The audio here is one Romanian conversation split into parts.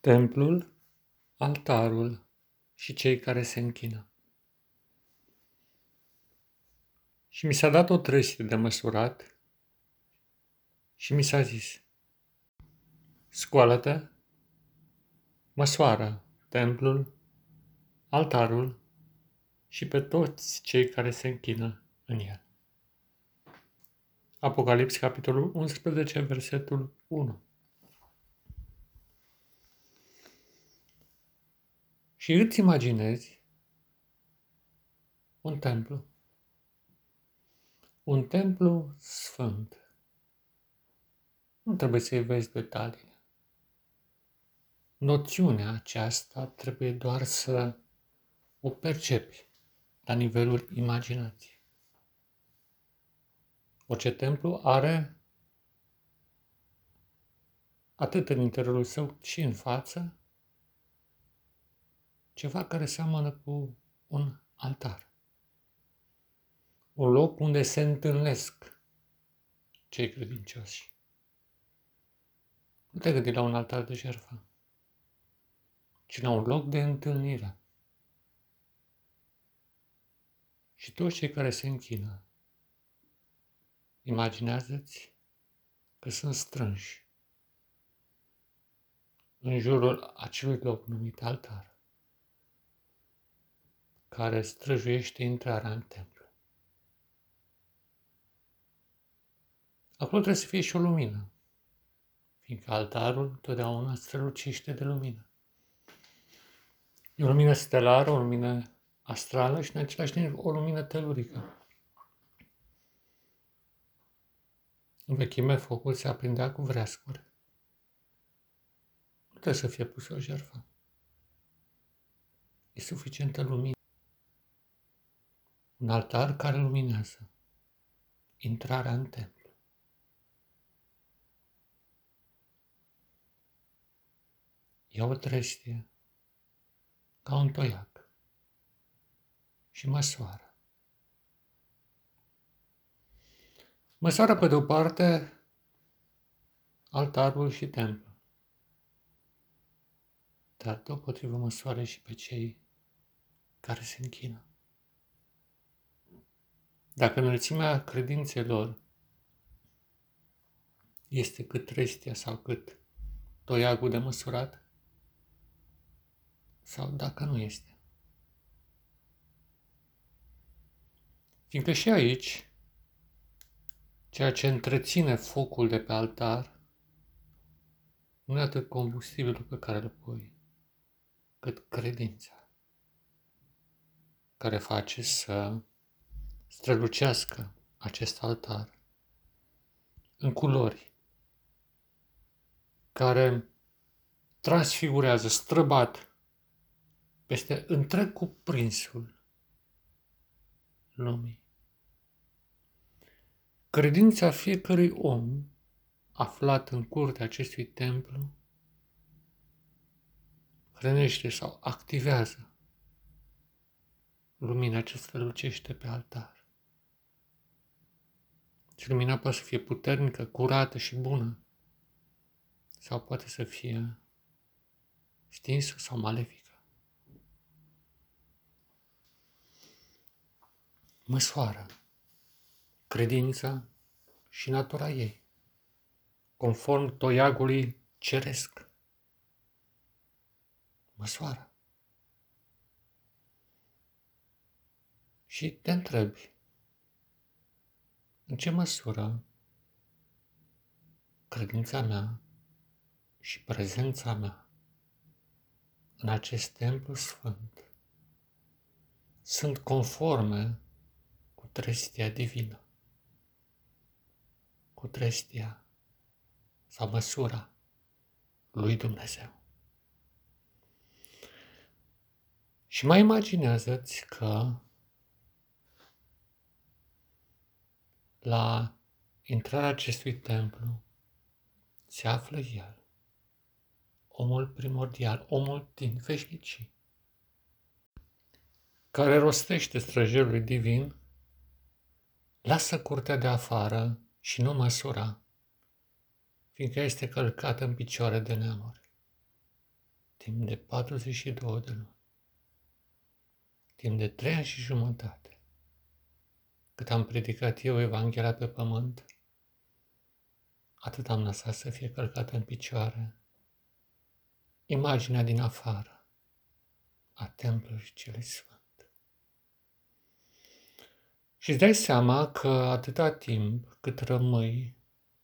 Templul, altarul și cei care se închină. Și mi s-a dat o trăsie de măsurat și mi s-a zis, scoală-te, măsoară templul, altarul și pe toți cei care se închină în el. Apocalips, capitolul 11, versetul 1. Și îți imaginezi un templu. Un templu sfânt. Nu trebuie să-i vezi detaliile. Noțiunea aceasta trebuie doar să o percepi la nivelul imaginației. Orice templu are atât în interiorul său și în față ceva care seamănă cu un altar. Un loc unde se întâlnesc cei credincioși. Nu te gândi la un altar de jertfă, ci la un loc de întâlnire. Și toți cei care se închină, imaginează-ți că sunt strânși în jurul acelui loc numit altar care străjuiește intrarea în templu. Acolo trebuie să fie și o lumină, fiindcă altarul totdeauna strălucește de lumină. E o lumină stelară, o lumină astrală și în același timp o lumină telurică. În vechime, focul se aprindea cu vreascuri. Nu trebuie să fie pus o jertfă. E suficientă lumină. Un altar care luminează intrarea în templu. Ia o trestie ca un toiac și măsoară. Măsoară pe de-o parte altarul și templul, dar deopotrivă măsoare și pe cei care se închină. Dacă înălțimea credințelor este cât trestia sau cât toiagul de măsurat, sau dacă nu este. Fiindcă și aici, ceea ce întreține focul de pe altar, nu e atât combustibilul pe care îl pui, cât credința, care face să strălucească acest altar în culori care transfigurează, străbat peste întreg cuprinsul lumii. Credința fiecărui om aflat în curtea acestui templu hrănește sau activează lumina ce strălucește pe altar. Și lumina poate să fie puternică, curată și bună. Sau poate să fie stinsă sau malefică. Măsoară credința și natura ei, conform toiagului ceresc. Măsoară. Și te întrebi, în ce măsură credința mea și prezența mea în acest templu sfânt sunt conforme cu trestia divină, cu trestia sau măsura lui Dumnezeu. Și mai imaginează-ți că La intrarea acestui templu se află El, omul primordial, omul din veșnicii, care rostește străjelului divin, lasă curtea de afară și nu măsura, fiindcă este călcată în picioare de neamuri. timp de 42 de luni, timp de trei ani și jumătate, cât am predicat eu Evanghelia pe pământ, atât am lăsat să fie călcată în picioare imaginea din afară a templului celui sfânt. Și îți dai seama că atâta timp cât rămâi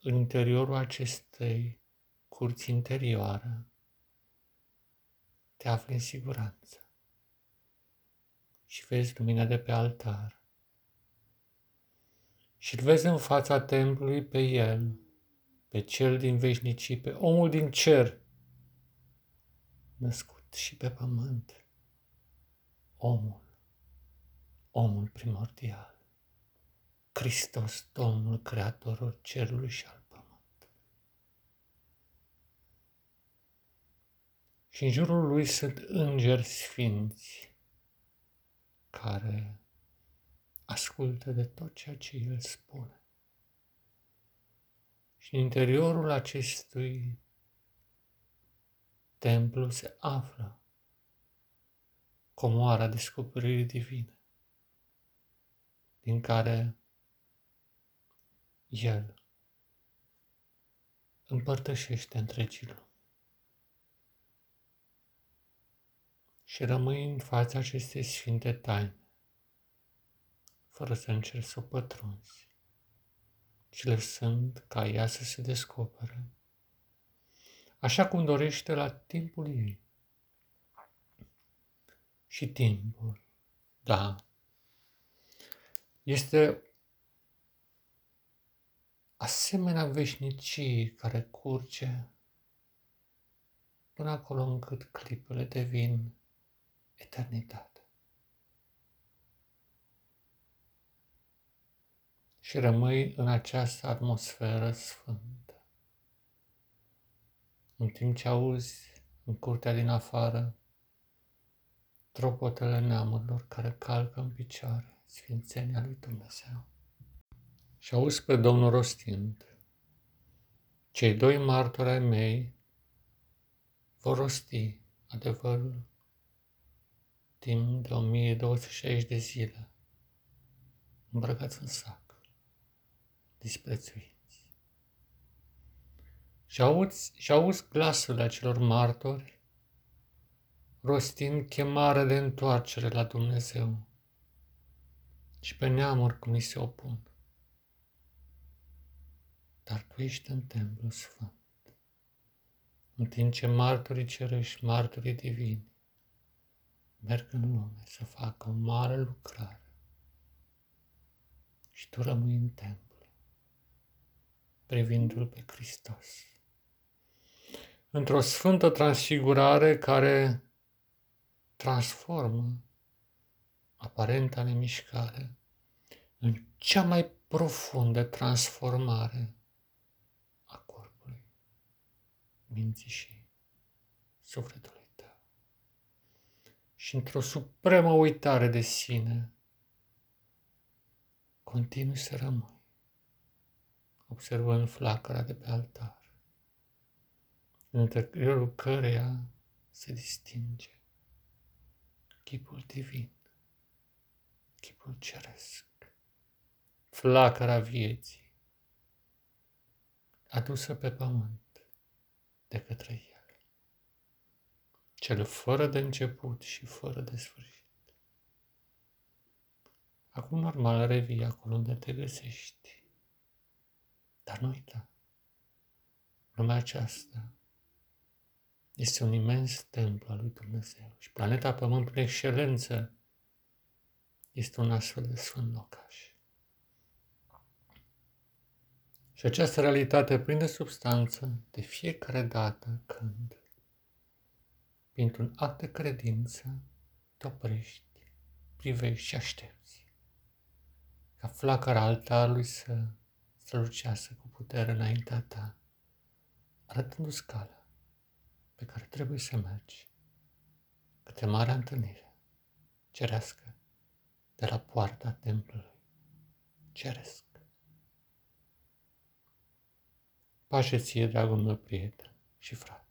în interiorul acestei curți interioare, te afli în siguranță și vezi lumina de pe altar și îl vezi în fața templului pe el, pe cel din veșnicii, pe omul din cer, născut și pe pământ, omul, omul primordial. Hristos, Domnul, Creatorul cerului și al pământului. Și în jurul lui sunt îngeri sfinți care ascultă de tot ceea ce El spune. Și în interiorul acestui templu se află comoara descoperirii divine, din care el împărtășește întregii lumi. Și rămâi în fața acestei sfinte taine, fără să încerci să o pătrunzi, ci lăsând ca ea să se descopere, așa cum dorește la timpul ei. Și timpul, da, este asemenea veșnicii care curge până acolo încât clipele devin eternitate. Și rămâi în această atmosferă sfântă. În timp ce auzi în curtea din afară tropotele neamurilor care calcă în picioare sfințenia lui Dumnezeu și auzi pe Domnul rostind, cei doi martori ai mei vor rosti adevărul timp de 1260 de zile, îmbrăcați în sac, disprețuiți. Și auzi, și auzi glasul acelor martori rostind chemare de întoarcere la Dumnezeu și pe neamuri cum îi se opun dar tu ești în templu sfânt. În timp ce martorii cerești, martorii divini, merg în lume să facă o mare lucrare și tu rămâi în templu, privindu-L pe Hristos. Într-o sfântă transfigurare care transformă aparenta nemișcare în cea mai profundă transformare minții și sufletului tău. Și într-o supremă uitare de sine, continui să rămâi, observând flacăra de pe altar, în interiorul căreia se distinge chipul divin, chipul ceresc, flacăra vieții, adusă pe pământ de către El. Cel fără de început și fără de sfârșit. Acum normal revii acolo unde te găsești. Dar nu uita, lumea aceasta este un imens templu al lui Dumnezeu și planeta Pământ, prin excelență, este un astfel de sfânt locaș. Și această realitate prinde substanță de fiecare dată când, printr-un act de credință, te oprești, privești și aștepți ca flacăra altarului să strălucească cu putere înaintea ta, arătându-ți calea pe care trebuie să mergi către marea întâlnire cerească de la poarta templului ceresc. Pace ție, dragul meu prieten și frate.